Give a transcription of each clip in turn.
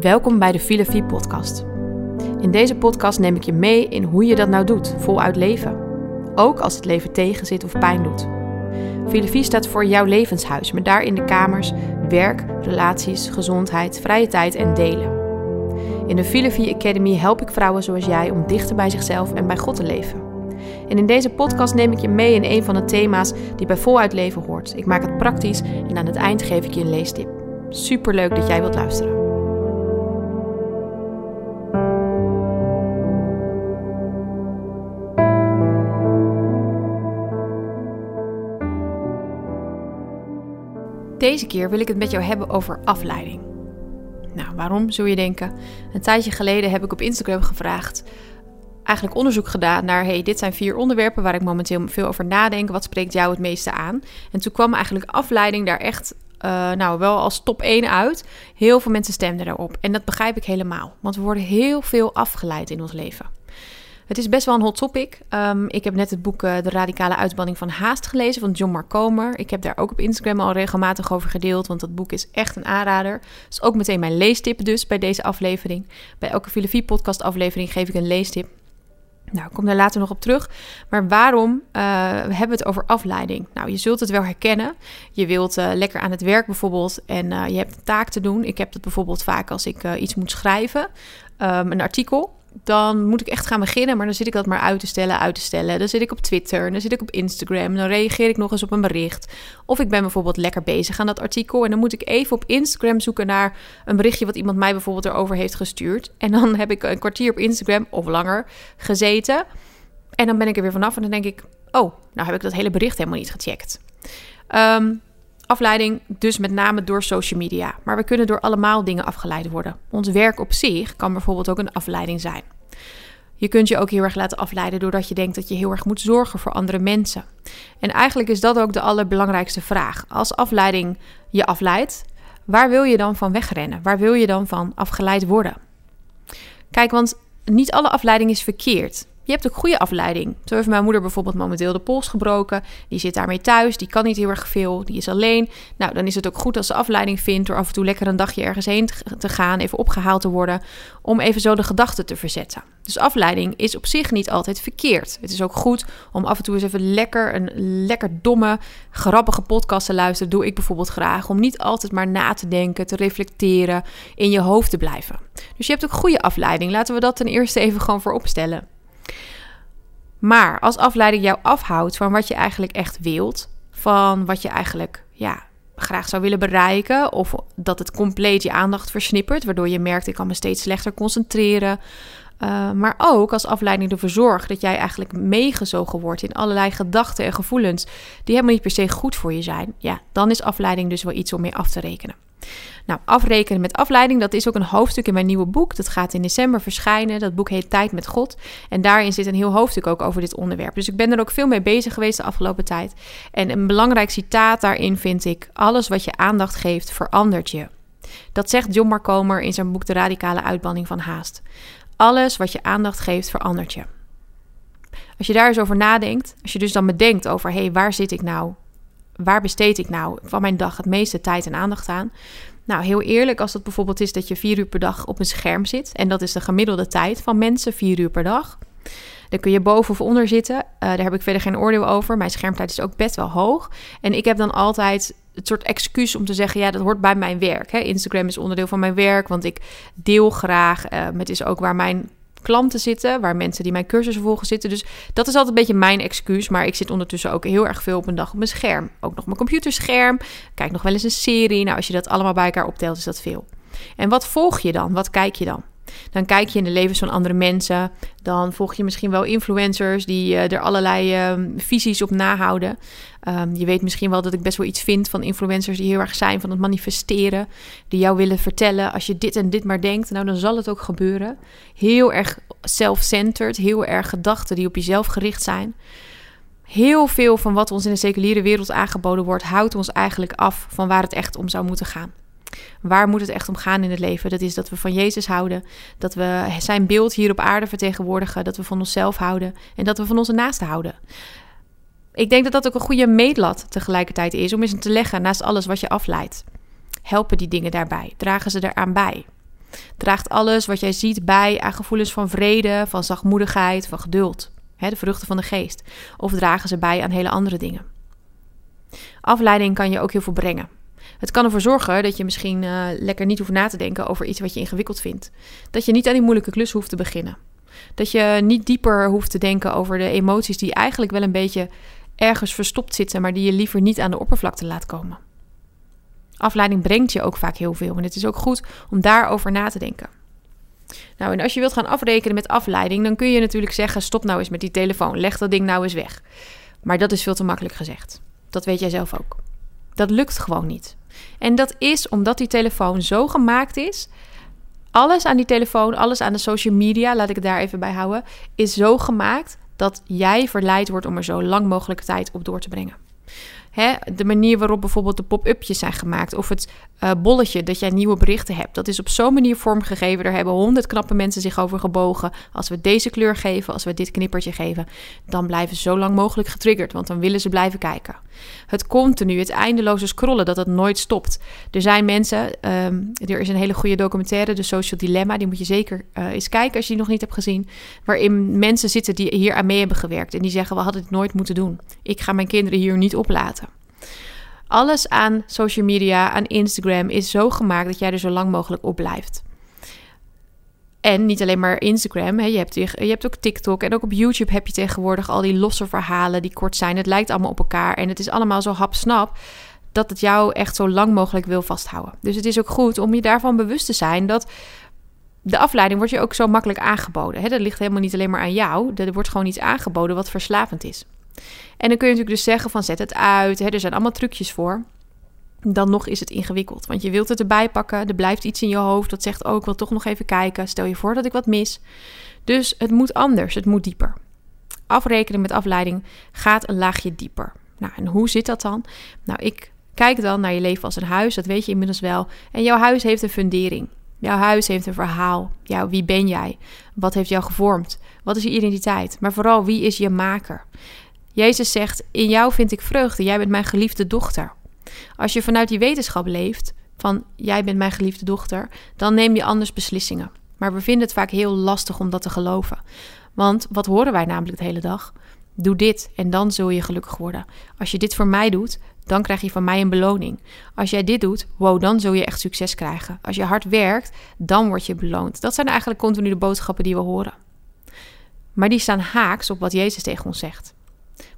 Welkom bij de Filosofie podcast. In deze podcast neem ik je mee in hoe je dat nou doet, voluit leven. Ook als het leven tegenzit of pijn doet. Filosofie staat voor jouw levenshuis, met daarin de kamers werk, relaties, gezondheid, vrije tijd en delen. In de Filosofie Academy help ik vrouwen zoals jij om dichter bij zichzelf en bij God te leven. En in deze podcast neem ik je mee in een van de thema's die bij voluit leven hoort. Ik maak het praktisch en aan het eind geef ik je een leestip. Super leuk dat jij wilt luisteren. Deze keer wil ik het met jou hebben over afleiding. Nou, waarom zul je denken? Een tijdje geleden heb ik op Instagram gevraagd, eigenlijk onderzoek gedaan naar: hey, dit zijn vier onderwerpen waar ik momenteel veel over nadenk. Wat spreekt jou het meeste aan? En toen kwam eigenlijk afleiding daar echt, uh, nou wel als top 1 uit. Heel veel mensen stemden daarop. En dat begrijp ik helemaal, want we worden heel veel afgeleid in ons leven. Het is best wel een hot topic. Um, ik heb net het boek uh, De Radicale Uitbanning van Haast gelezen van John Mark Comer. Ik heb daar ook op Instagram al regelmatig over gedeeld, want dat boek is echt een aanrader. Dat is ook meteen mijn leestip dus bij deze aflevering. Bij elke Filosofie podcast aflevering geef ik een leestip. Nou, ik kom daar later nog op terug. Maar waarom uh, hebben we het over afleiding? Nou, je zult het wel herkennen. Je wilt uh, lekker aan het werk bijvoorbeeld en je hebt een taak te doen. Ik heb dat bijvoorbeeld vaak als ik iets moet schrijven, um, een artikel dan moet ik echt gaan beginnen. Maar dan zit ik dat maar uit te stellen, uit te stellen. Dan zit ik op Twitter, dan zit ik op Instagram. Dan reageer ik nog eens op een bericht. Of ik ben bijvoorbeeld lekker bezig aan dat artikel. En dan moet ik even op Instagram zoeken naar een berichtje wat iemand mij bijvoorbeeld erover heeft gestuurd. En dan heb ik een kwartier op Instagram of langer gezeten. En dan ben ik er weer vanaf en dan denk ik: oh, nou heb ik dat hele bericht helemaal niet gecheckt. Um, Afleiding dus met name door social media. Maar we kunnen door allemaal dingen afgeleid worden. Ons werk op zich kan bijvoorbeeld ook een afleiding zijn. Je kunt je ook heel erg laten afleiden doordat je denkt dat je heel erg moet zorgen voor andere mensen. En eigenlijk is dat ook de allerbelangrijkste vraag. Als afleiding je afleidt, waar wil je dan van wegrennen? Waar wil je dan van afgeleid worden? Kijk, want niet alle afleiding is verkeerd. Je hebt ook goede afleiding. Zo heeft mijn moeder bijvoorbeeld momenteel de pols gebroken. Die zit daarmee thuis. Die kan niet heel erg veel. Die is alleen. Nou, dan is het ook goed als ze afleiding vindt door af en toe lekker een dagje ergens heen te gaan, even opgehaald te worden, om even zo de gedachten te verzetten. Dus afleiding is op zich niet altijd verkeerd. Het is ook goed om af en toe eens even lekker een lekker domme, grappige podcast te luisteren. Doe ik bijvoorbeeld graag. Om niet altijd maar na te denken, te reflecteren, in je hoofd te blijven. Dus je hebt ook goede afleiding. Laten we dat ten eerste even gewoon voor opstellen. Maar als afleiding jou afhoudt van wat je eigenlijk echt wilt, van wat je eigenlijk ja, graag zou willen bereiken, of dat het compleet je aandacht versnippert, waardoor je merkt ik kan me steeds slechter concentreren. Uh, maar ook als afleiding ervoor zorgt dat jij eigenlijk meegezogen wordt in allerlei gedachten en gevoelens die helemaal niet per se goed voor je zijn. Ja, dan is afleiding dus wel iets om mee af te rekenen. Nou, afrekenen met afleiding, dat is ook een hoofdstuk in mijn nieuwe boek. Dat gaat in december verschijnen. Dat boek heet Tijd met God. En daarin zit een heel hoofdstuk ook over dit onderwerp. Dus ik ben er ook veel mee bezig geweest de afgelopen tijd. En een belangrijk citaat daarin vind ik: Alles wat je aandacht geeft, verandert je. Dat zegt John Markomer in zijn boek De Radicale Uitbanning van Haast. Alles wat je aandacht geeft, verandert je. Als je daar eens over nadenkt, als je dus dan bedenkt over: hé, hey, waar zit ik nou? Waar besteed ik nou van mijn dag het meeste tijd en aandacht aan? Nou, heel eerlijk, als dat bijvoorbeeld is dat je vier uur per dag op een scherm zit, en dat is de gemiddelde tijd van mensen, vier uur per dag, dan kun je boven of onder zitten. Uh, daar heb ik verder geen oordeel over. Mijn schermtijd is ook best wel hoog. En ik heb dan altijd het soort excuus om te zeggen: ja, dat hoort bij mijn werk. Hè. Instagram is onderdeel van mijn werk, want ik deel graag. Uh, het is ook waar mijn klanten zitten, waar mensen die mijn cursussen volgen zitten. Dus dat is altijd een beetje mijn excuus. Maar ik zit ondertussen ook heel erg veel op een dag op mijn scherm. Ook nog mijn computerscherm. Kijk nog wel eens een serie. Nou, als je dat allemaal bij elkaar optelt, is dat veel. En wat volg je dan? Wat kijk je dan? Dan kijk je in de levens van andere mensen. Dan volg je misschien wel influencers die uh, er allerlei uh, visies op nahouden. Um, je weet misschien wel dat ik best wel iets vind van influencers die heel erg zijn van het manifesteren. Die jou willen vertellen, als je dit en dit maar denkt, nou dan zal het ook gebeuren. Heel erg self-centered, heel erg gedachten die op jezelf gericht zijn. Heel veel van wat ons in de seculiere wereld aangeboden wordt, houdt ons eigenlijk af van waar het echt om zou moeten gaan. Waar moet het echt om gaan in het leven? Dat is dat we van Jezus houden, dat we zijn beeld hier op aarde vertegenwoordigen, dat we van onszelf houden en dat we van onze naasten houden. Ik denk dat dat ook een goede meetlat tegelijkertijd is om eens te leggen naast alles wat je afleidt. Helpen die dingen daarbij? Dragen ze eraan bij? Draagt alles wat jij ziet bij aan gevoelens van vrede, van zachtmoedigheid, van geduld, hè, de vruchten van de geest? Of dragen ze bij aan hele andere dingen? Afleiding kan je ook heel veel brengen. Het kan ervoor zorgen dat je misschien uh, lekker niet hoeft na te denken over iets wat je ingewikkeld vindt. Dat je niet aan die moeilijke klus hoeft te beginnen. Dat je niet dieper hoeft te denken over de emoties die eigenlijk wel een beetje ergens verstopt zitten, maar die je liever niet aan de oppervlakte laat komen. Afleiding brengt je ook vaak heel veel en het is ook goed om daarover na te denken. Nou, en als je wilt gaan afrekenen met afleiding, dan kun je natuurlijk zeggen: stop nou eens met die telefoon, leg dat ding nou eens weg. Maar dat is veel te makkelijk gezegd. Dat weet jij zelf ook. Dat lukt gewoon niet. En dat is omdat die telefoon zo gemaakt is. Alles aan die telefoon, alles aan de social media, laat ik het daar even bij houden, is zo gemaakt dat jij verleid wordt om er zo lang mogelijk tijd op door te brengen. Hè, de manier waarop bijvoorbeeld de pop-upjes zijn gemaakt of het uh, bolletje dat jij nieuwe berichten hebt. Dat is op zo'n manier vormgegeven. Daar hebben honderd knappe mensen zich over gebogen. Als we deze kleur geven, als we dit knippertje geven, dan blijven ze zo lang mogelijk getriggerd, want dan willen ze blijven kijken. Het continu, het eindeloze scrollen, dat het nooit stopt. Er zijn mensen, um, er is een hele goede documentaire, de Social Dilemma, die moet je zeker uh, eens kijken als je die nog niet hebt gezien, waarin mensen zitten die hier aan mee hebben gewerkt en die zeggen we hadden het nooit moeten doen. Ik ga mijn kinderen hier niet oplaten. Alles aan social media, aan Instagram is zo gemaakt dat jij er zo lang mogelijk op blijft. En niet alleen maar Instagram, hè. Je, hebt, je hebt ook TikTok en ook op YouTube heb je tegenwoordig al die losse verhalen die kort zijn. Het lijkt allemaal op elkaar en het is allemaal zo hapsnap dat het jou echt zo lang mogelijk wil vasthouden. Dus het is ook goed om je daarvan bewust te zijn dat de afleiding wordt je ook zo makkelijk aangeboden. Hè? Dat ligt helemaal niet alleen maar aan jou. Er wordt gewoon iets aangeboden wat verslavend is. En dan kun je natuurlijk dus zeggen van zet het uit. Hè? Er zijn allemaal trucjes voor. Dan nog is het ingewikkeld. Want je wilt het erbij pakken. Er blijft iets in je hoofd dat zegt: Oh, ik wil toch nog even kijken. Stel je voor dat ik wat mis. Dus het moet anders. Het moet dieper. Afrekenen met afleiding gaat een laagje dieper. Nou, en hoe zit dat dan? Nou, ik kijk dan naar je leven als een huis. Dat weet je inmiddels wel. En jouw huis heeft een fundering. Jouw huis heeft een verhaal. Wie ben jij? Wat heeft jou gevormd? Wat is je identiteit? Maar vooral, wie is je maker? Jezus zegt: In jou vind ik vreugde. Jij bent mijn geliefde dochter. Als je vanuit die wetenschap leeft, van jij bent mijn geliefde dochter, dan neem je anders beslissingen. Maar we vinden het vaak heel lastig om dat te geloven. Want wat horen wij namelijk de hele dag? Doe dit en dan zul je gelukkig worden. Als je dit voor mij doet, dan krijg je van mij een beloning. Als jij dit doet, wow, dan zul je echt succes krijgen. Als je hard werkt, dan word je beloond. Dat zijn eigenlijk continu de boodschappen die we horen. Maar die staan haaks op wat Jezus tegen ons zegt.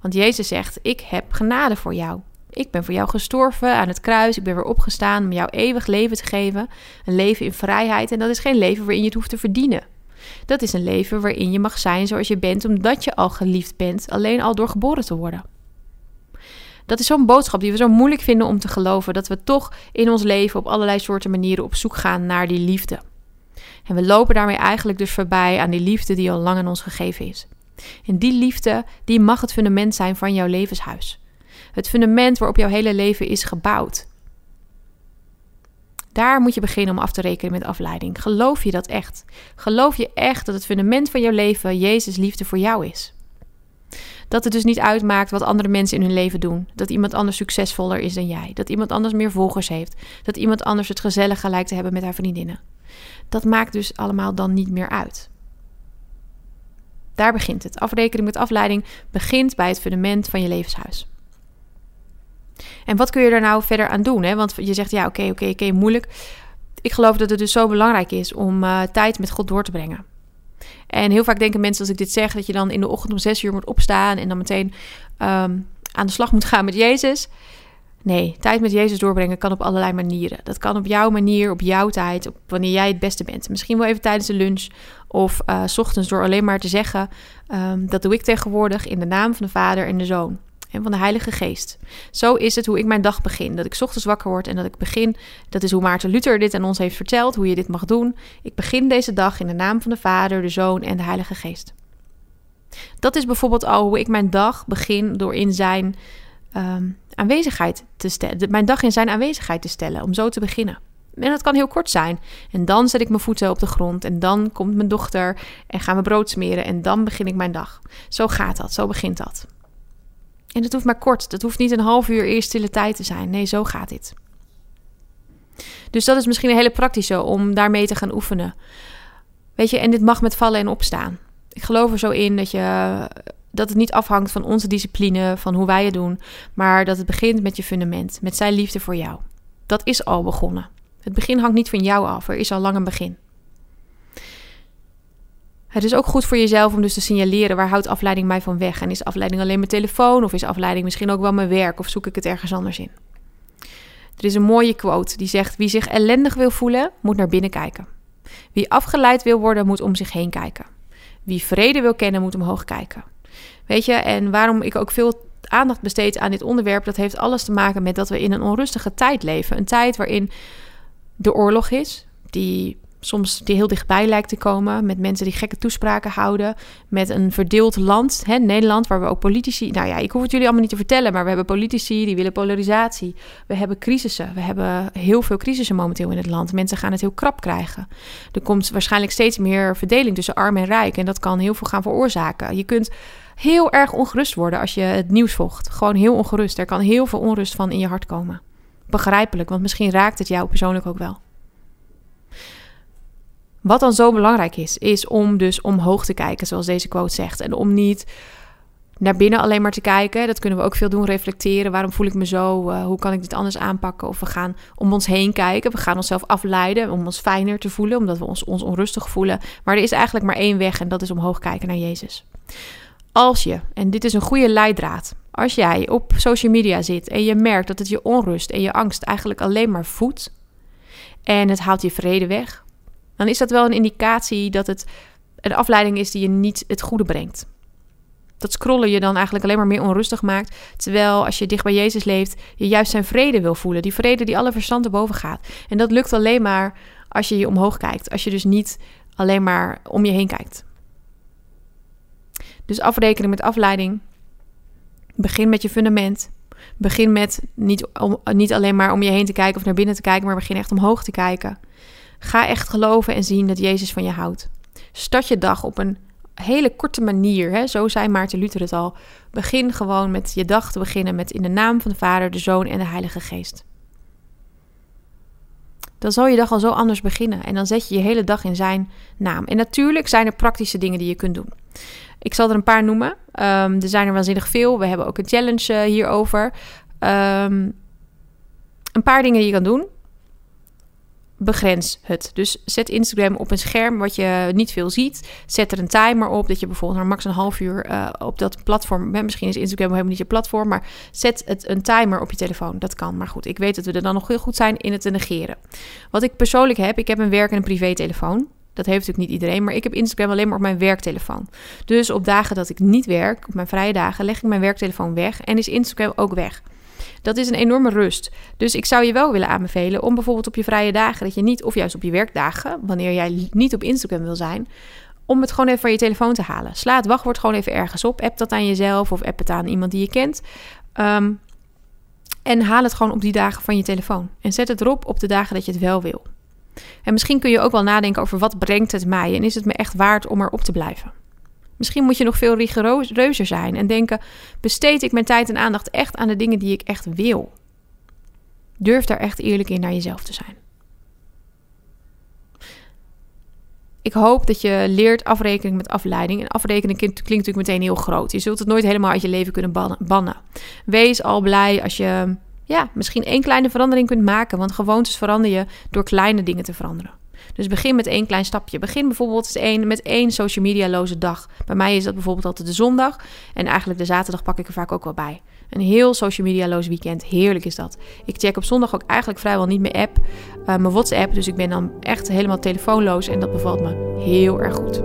Want Jezus zegt: Ik heb genade voor jou. Ik ben voor jou gestorven aan het kruis. Ik ben weer opgestaan om jou eeuwig leven te geven. Een leven in vrijheid. En dat is geen leven waarin je het hoeft te verdienen. Dat is een leven waarin je mag zijn zoals je bent, omdat je al geliefd bent, alleen al door geboren te worden. Dat is zo'n boodschap die we zo moeilijk vinden om te geloven, dat we toch in ons leven op allerlei soorten manieren op zoek gaan naar die liefde. En we lopen daarmee eigenlijk dus voorbij aan die liefde die al lang aan ons gegeven is. En die liefde, die mag het fundament zijn van jouw levenshuis. Het fundament waarop jouw hele leven is gebouwd. Daar moet je beginnen om af te rekenen met afleiding. Geloof je dat echt? Geloof je echt dat het fundament van jouw leven Jezus liefde voor jou is? Dat het dus niet uitmaakt wat andere mensen in hun leven doen. Dat iemand anders succesvoller is dan jij. Dat iemand anders meer volgers heeft. Dat iemand anders het gezellige lijkt te hebben met haar vriendinnen. Dat maakt dus allemaal dan niet meer uit. Daar begint het. Afrekening met afleiding begint bij het fundament van je levenshuis. En wat kun je er nou verder aan doen? Hè? Want je zegt ja, oké, oké, oké, moeilijk. Ik geloof dat het dus zo belangrijk is om uh, tijd met God door te brengen. En heel vaak denken mensen als ik dit zeg, dat je dan in de ochtend om zes uur moet opstaan en dan meteen um, aan de slag moet gaan met Jezus. Nee, tijd met Jezus doorbrengen kan op allerlei manieren. Dat kan op jouw manier, op jouw tijd, op wanneer jij het beste bent. Misschien wel even tijdens de lunch of uh, s ochtends door alleen maar te zeggen: um, dat doe ik tegenwoordig in de naam van de Vader en de Zoon en van de Heilige Geest. Zo is het hoe ik mijn dag begin. Dat ik ochtends wakker word en dat ik begin. Dat is hoe Maarten Luther dit aan ons heeft verteld, hoe je dit mag doen. Ik begin deze dag in de naam van de Vader, de Zoon en de Heilige Geest. Dat is bijvoorbeeld al hoe ik mijn dag begin door in zijn um, aanwezigheid te stellen. Mijn dag in zijn aanwezigheid te stellen, om zo te beginnen. En dat kan heel kort zijn. En dan zet ik mijn voeten op de grond. En dan komt mijn dochter en gaan we brood smeren. En dan begin ik mijn dag. Zo gaat dat, zo begint dat. En dat hoeft maar kort. Dat hoeft niet een half uur eerst stille tijd te zijn. Nee, zo gaat dit. Dus dat is misschien een hele praktische om daarmee te gaan oefenen. Weet je, en dit mag met vallen en opstaan. Ik geloof er zo in dat, je, dat het niet afhangt van onze discipline, van hoe wij het doen, maar dat het begint met je fundament, met zijn liefde voor jou. Dat is al begonnen. Het begin hangt niet van jou af, er is al lang een begin. Het is ook goed voor jezelf om dus te signaleren waar houdt afleiding mij van weg. En is afleiding alleen mijn telefoon of is afleiding misschien ook wel mijn werk of zoek ik het ergens anders in? Er is een mooie quote die zegt: Wie zich ellendig wil voelen, moet naar binnen kijken. Wie afgeleid wil worden, moet om zich heen kijken. Wie vrede wil kennen, moet omhoog kijken. Weet je, en waarom ik ook veel aandacht besteed aan dit onderwerp, dat heeft alles te maken met dat we in een onrustige tijd leven. Een tijd waarin de oorlog is, die soms die heel dichtbij lijkt te komen. Met mensen die gekke toespraken houden. Met een verdeeld land, hè, Nederland, waar we ook politici. Nou ja, ik hoef het jullie allemaal niet te vertellen, maar we hebben politici die willen polarisatie. We hebben crisissen. We hebben heel veel crisissen momenteel in het land. Mensen gaan het heel krap krijgen. Er komt waarschijnlijk steeds meer verdeling tussen arm en rijk. En dat kan heel veel gaan veroorzaken. Je kunt heel erg ongerust worden als je het nieuws volgt. Gewoon heel ongerust. Er kan heel veel onrust van in je hart komen. Begrijpelijk, want misschien raakt het jou persoonlijk ook wel. Wat dan zo belangrijk is, is om dus omhoog te kijken, zoals deze quote zegt. En om niet naar binnen alleen maar te kijken. Dat kunnen we ook veel doen, reflecteren. Waarom voel ik me zo? Uh, hoe kan ik dit anders aanpakken? Of we gaan om ons heen kijken. We gaan onszelf afleiden om ons fijner te voelen, omdat we ons onrustig voelen. Maar er is eigenlijk maar één weg en dat is omhoog kijken naar Jezus. Als je, en dit is een goede leidraad, als jij op social media zit en je merkt dat het je onrust en je angst eigenlijk alleen maar voedt en het haalt je vrede weg, dan is dat wel een indicatie dat het een afleiding is die je niet het goede brengt. Dat scrollen je dan eigenlijk alleen maar meer onrustig maakt. Terwijl als je dicht bij Jezus leeft, je juist zijn vrede wil voelen. Die vrede die alle verstand boven gaat. En dat lukt alleen maar als je je omhoog kijkt. Als je dus niet alleen maar om je heen kijkt. Dus afrekenen met afleiding. Begin met je fundament. Begin met niet, niet alleen maar om je heen te kijken of naar binnen te kijken, maar begin echt omhoog te kijken. Ga echt geloven en zien dat Jezus van je houdt. Start je dag op een hele korte manier. Hè? Zo zei Maarten Luther het al. Begin gewoon met je dag te beginnen met in de naam van de Vader, de Zoon en de Heilige Geest. Dan zal je dag al zo anders beginnen. En dan zet je je hele dag in zijn naam. En natuurlijk zijn er praktische dingen die je kunt doen. Ik zal er een paar noemen. Um, er zijn er waanzinnig veel. We hebben ook een challenge uh, hierover. Um, een paar dingen die je kan doen begrens het. Dus zet Instagram op een scherm wat je niet veel ziet. Zet er een timer op dat je bijvoorbeeld maar max een half uur uh, op dat platform. Misschien is Instagram helemaal niet je platform, maar zet het een timer op je telefoon. Dat kan. Maar goed, ik weet dat we er dan nog heel goed zijn in het te negeren. Wat ik persoonlijk heb, ik heb een werk- en een privé-telefoon. Dat heeft natuurlijk niet iedereen, maar ik heb Instagram alleen maar op mijn werktelefoon. Dus op dagen dat ik niet werk, op mijn vrije dagen, leg ik mijn werktelefoon weg en is Instagram ook weg. Dat is een enorme rust. Dus ik zou je wel willen aanbevelen om bijvoorbeeld op je vrije dagen, dat je niet, of juist op je werkdagen, wanneer jij niet op Instagram wil zijn, om het gewoon even van je telefoon te halen. Sla het wachtwoord gewoon even ergens op. App dat aan jezelf of app het aan iemand die je kent. Um, en haal het gewoon op die dagen van je telefoon. En zet het erop op de dagen dat je het wel wil. En misschien kun je ook wel nadenken over wat brengt het mij en is het me echt waard om erop te blijven. Misschien moet je nog veel rigoureuzer zijn en denken: besteed ik mijn tijd en aandacht echt aan de dingen die ik echt wil? Durf daar echt eerlijk in naar jezelf te zijn. Ik hoop dat je leert afrekening met afleiding. En afrekening klinkt, natuurlijk meteen heel groot. Je zult het nooit helemaal uit je leven kunnen bannen. Wees al blij als je ja, misschien één kleine verandering kunt maken. Want gewoontes verander je door kleine dingen te veranderen. Dus begin met één klein stapje. Begin bijvoorbeeld met één social media loze dag. Bij mij is dat bijvoorbeeld altijd de zondag. En eigenlijk de zaterdag pak ik er vaak ook wel bij. Een heel social media loos weekend. Heerlijk is dat. Ik check op zondag ook eigenlijk vrijwel niet meer app. Uh, mijn WhatsApp. Dus ik ben dan echt helemaal telefoonloos. En dat bevalt me heel erg goed.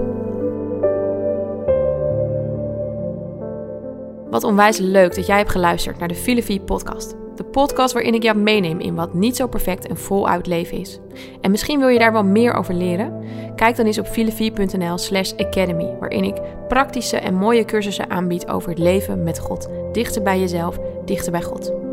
Wat onwijs leuk dat jij hebt geluisterd naar de Filofie podcast. De podcast waarin ik jou meeneem in wat niet zo perfect en voluit leven is. En misschien wil je daar wel meer over leren? Kijk dan eens op filofie.nl slash academy, waarin ik praktische en mooie cursussen aanbied over het leven met God. Dichter bij jezelf, dichter bij God.